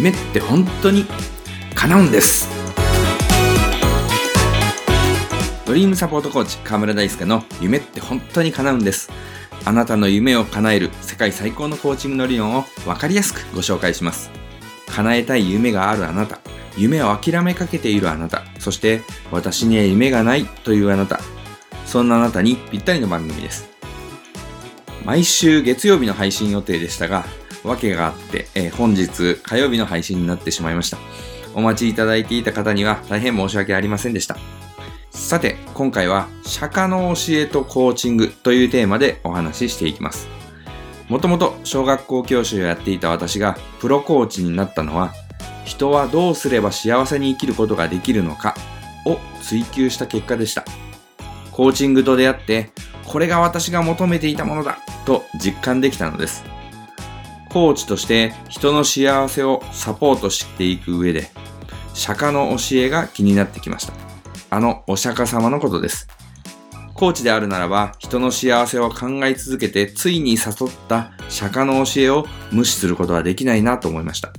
夢って本当に叶うんです。ドリームサポートコーチ河村大輔の夢って本当に叶うんです。あなたの夢を叶える世界最高のコーチングの理論を分かりやすくご紹介します。叶えたい夢があるあなた。夢を諦めかけているあなた。そして私には夢がないというあなた。そんなあなたにぴったりの番組です。毎週月曜日の配信予定でしたが訳があって、えー、本日火曜日の配信になってしまいました。お待ちいただいていた方には大変申し訳ありませんでした。さて、今回は釈迦の教えとコーチングというテーマでお話ししていきます。もともと小学校教師をやっていた私がプロコーチになったのは、人はどうすれば幸せに生きることができるのかを追求した結果でした。コーチングと出会って、これが私が求めていたものだと実感できたのです。コーチとして人の幸せをサポートしていく上で、釈迦の教えが気になってきました。あのお釈迦様のことです。コーチであるならば、人の幸せを考え続けて、ついに誘った釈迦の教えを無視することはできないなと思いました。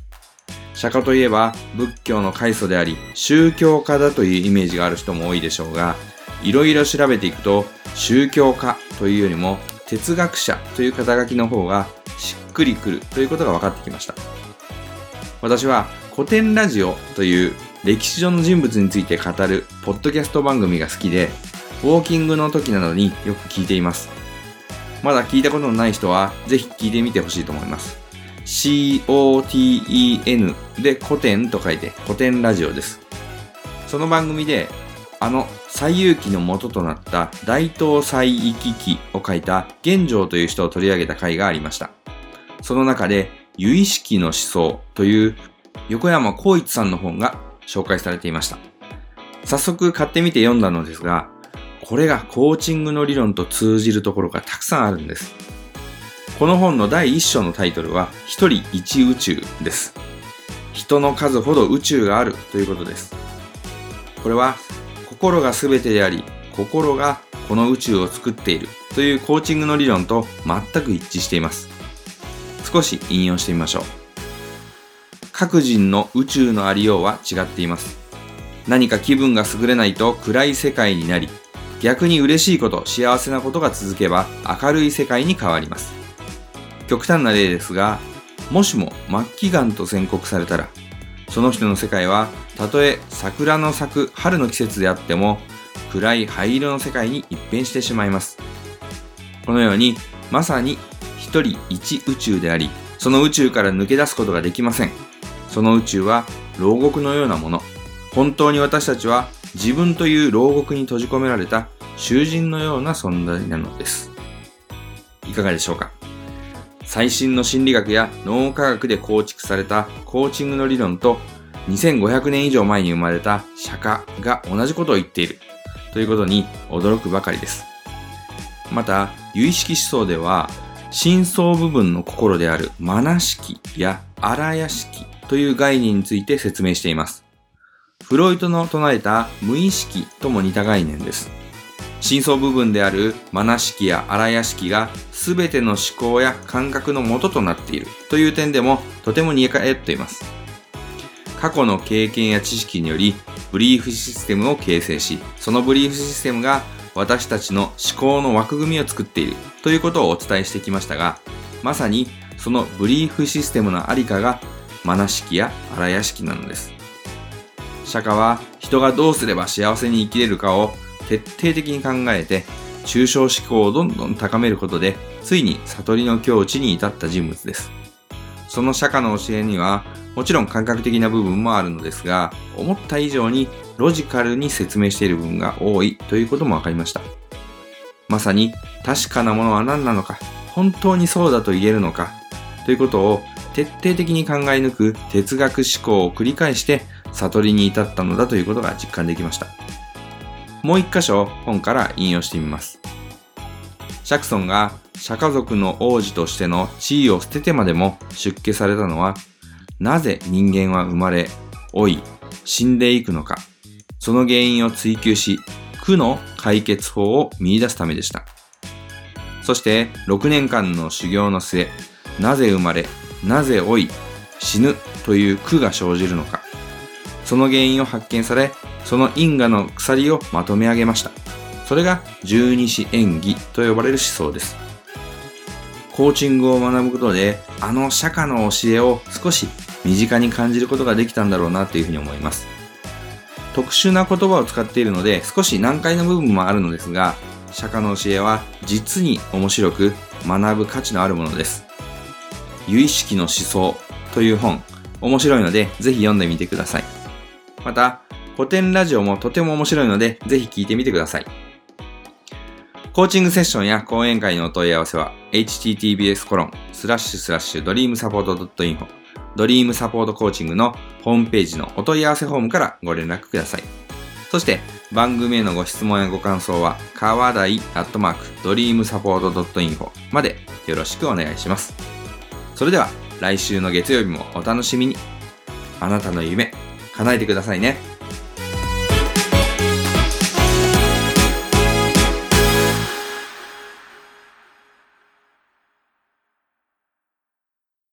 釈迦といえば、仏教の開祖であり、宗教家だというイメージがある人も多いでしょうが、いろいろ調べていくと、宗教家というよりも、哲学者という肩書きの方がくりくるということが分かってきました。私は古典ラジオという歴史上の人物について語るポッドキャスト番組が好きで、ウォーキングの時などによく聞いています。まだ聞いたことのない人はぜひ聞いてみてほしいと思います。C-O-T-E-N で古典と書いて古典ラジオです。その番組であの西遊記の元となった大東西域記を書いた玄奘という人を取り上げた回がありました。その中で、由意識の思想という横山光一さんの本が紹介されていました。早速買ってみて読んだのですが、これがコーチングの理論と通じるところがたくさんあるんです。この本の第一章のタイトルは、一人一宇宙です。人の数ほど宇宙があるということです。これは、心が全てであり、心がこの宇宙を作っているというコーチングの理論と全く一致しています。少し引用してみましょう。各人の宇宙のありようは違っています。何か気分が優れないと暗い世界になり、逆に嬉しいこと、幸せなことが続けば明るい世界に変わります。極端な例ですが、もしも末期がんと宣告されたら、その人の世界は、たとえ桜の咲く春の季節であっても、暗い灰色の世界に一変してしまいます。このように、まさに一人一宇宙であり、その宇宙から抜け出すことができません。その宇宙は牢獄のようなもの。本当に私たちは自分という牢獄に閉じ込められた囚人のような存在なのです。いかがでしょうか？最新の心理学や脳科学で構築されたコーチングの理論と2500年以上前に生まれた釈迦が同じことを言っているということに驚くばかりです。また、有意識思想では深層部分の心であるマナ式や荒屋式という概念について説明しています。フロイトの唱えた無意識とも似た概念です。深層部分であるマナ式や荒屋式が全ての思考や感覚の元となっているという点でもとても似通っています。過去の経験や知識によりブリーフシステムを形成し、そのブリーフシステムが私たちの思考の枠組みを作っているということをお伝えしてきましたが、まさにそのブリーフシステムのありかがマナ式や荒屋敷なのです。釈迦は人がどうすれば幸せに生きれるかを徹底的に考えて、抽象思考をどんどん高めることで、ついに悟りの境地に至った人物です。その釈迦の教えには、もちろん感覚的な部分もあるのですが、思った以上にロジカルに説明している部分が多いということも分かりました。まさに確かなものは何なのか、本当にそうだと言えるのか、ということを徹底的に考え抜く哲学思考を繰り返して悟りに至ったのだということが実感できました。もう一箇所本から引用してみます。シャクソンが釈迦族の王子としての地位を捨ててまでも出家されたのは、なぜ人間は生まれ、老い、死んでいくのかその原因を追求し、苦の解決法を見出すためでした。そして、6年間の修行の末、なぜ生まれ、なぜ老い、死ぬという苦が生じるのか。その原因を発見され、その因果の鎖をまとめ上げました。それが十二支演技と呼ばれる思想です。コーチングを学ぶことで、あの釈迦の教えを少し身近に感じることができたんだろうなというふうに思います。特殊な言葉を使っているので少し難解な部分もあるのですが、釈迦の教えは実に面白く学ぶ価値のあるものです。有意識の思想という本、面白いのでぜひ読んでみてください。また、古典ラジオもとても面白いのでぜひ聞いてみてください。コーチングセッションや講演会のお問い合わせは https ドリームサポートコーチングのホームページのお問い合わせフォームからご連絡ください。そして番組へのご質問やご感想は川台アットマークドリームサポート .info までよろしくお願いします。それでは来週の月曜日もお楽しみに。あなたの夢叶えてくださいね。